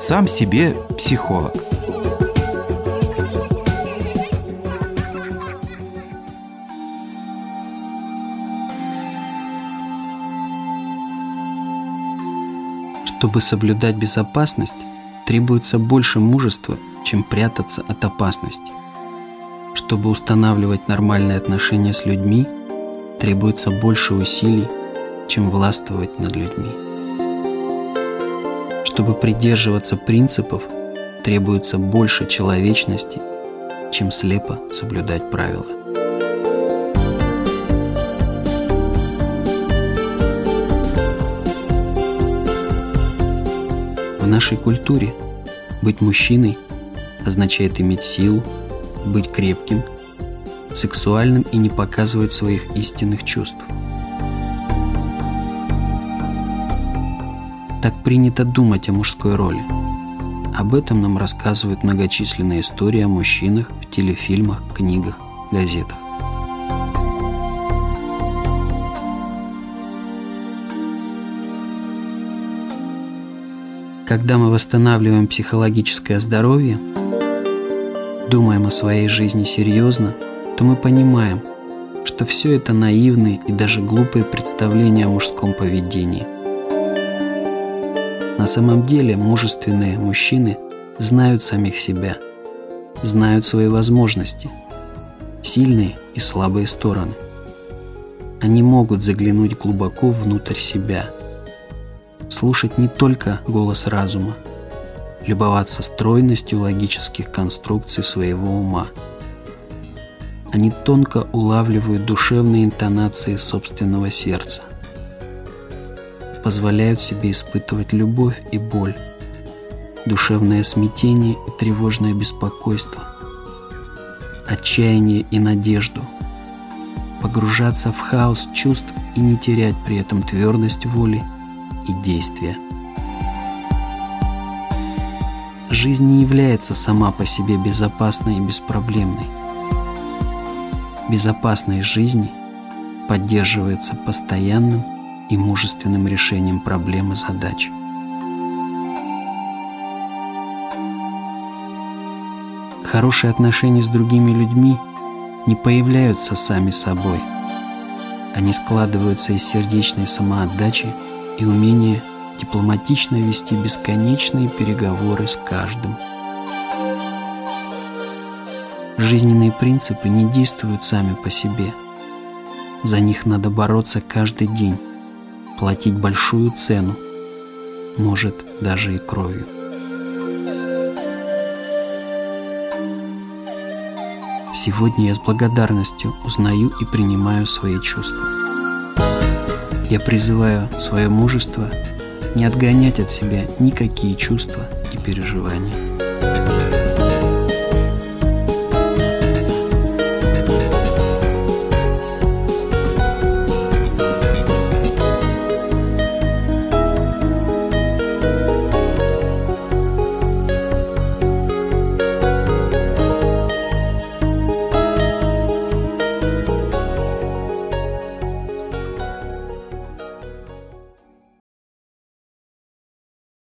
Сам себе психолог. Чтобы соблюдать безопасность, требуется больше мужества, чем прятаться от опасности. Чтобы устанавливать нормальные отношения с людьми, требуется больше усилий, чем властвовать над людьми. Чтобы придерживаться принципов, требуется больше человечности, чем слепо соблюдать правила. В нашей культуре быть мужчиной означает иметь силу, быть крепким, сексуальным и не показывать своих истинных чувств. Так принято думать о мужской роли. Об этом нам рассказывают многочисленные истории о мужчинах в телефильмах, книгах, газетах. Когда мы восстанавливаем психологическое здоровье, думаем о своей жизни серьезно, то мы понимаем, что все это наивные и даже глупые представления о мужском поведении. На самом деле мужественные мужчины знают самих себя, знают свои возможности, сильные и слабые стороны. Они могут заглянуть глубоко внутрь себя – слушать не только голос разума, любоваться стройностью логических конструкций своего ума. Они тонко улавливают душевные интонации собственного сердца, позволяют себе испытывать любовь и боль, душевное смятение и тревожное беспокойство, отчаяние и надежду, погружаться в хаос чувств и не терять при этом твердость воли – и действия. Жизнь не является сама по себе безопасной и беспроблемной. Безопасность жизни поддерживается постоянным и мужественным решением проблем и задач. Хорошие отношения с другими людьми не появляются сами собой. Они складываются из сердечной самоотдачи и умение дипломатично вести бесконечные переговоры с каждым. Жизненные принципы не действуют сами по себе. За них надо бороться каждый день, платить большую цену, может, даже и кровью. Сегодня я с благодарностью узнаю и принимаю свои чувства. Я призываю свое мужество не отгонять от себя никакие чувства и переживания.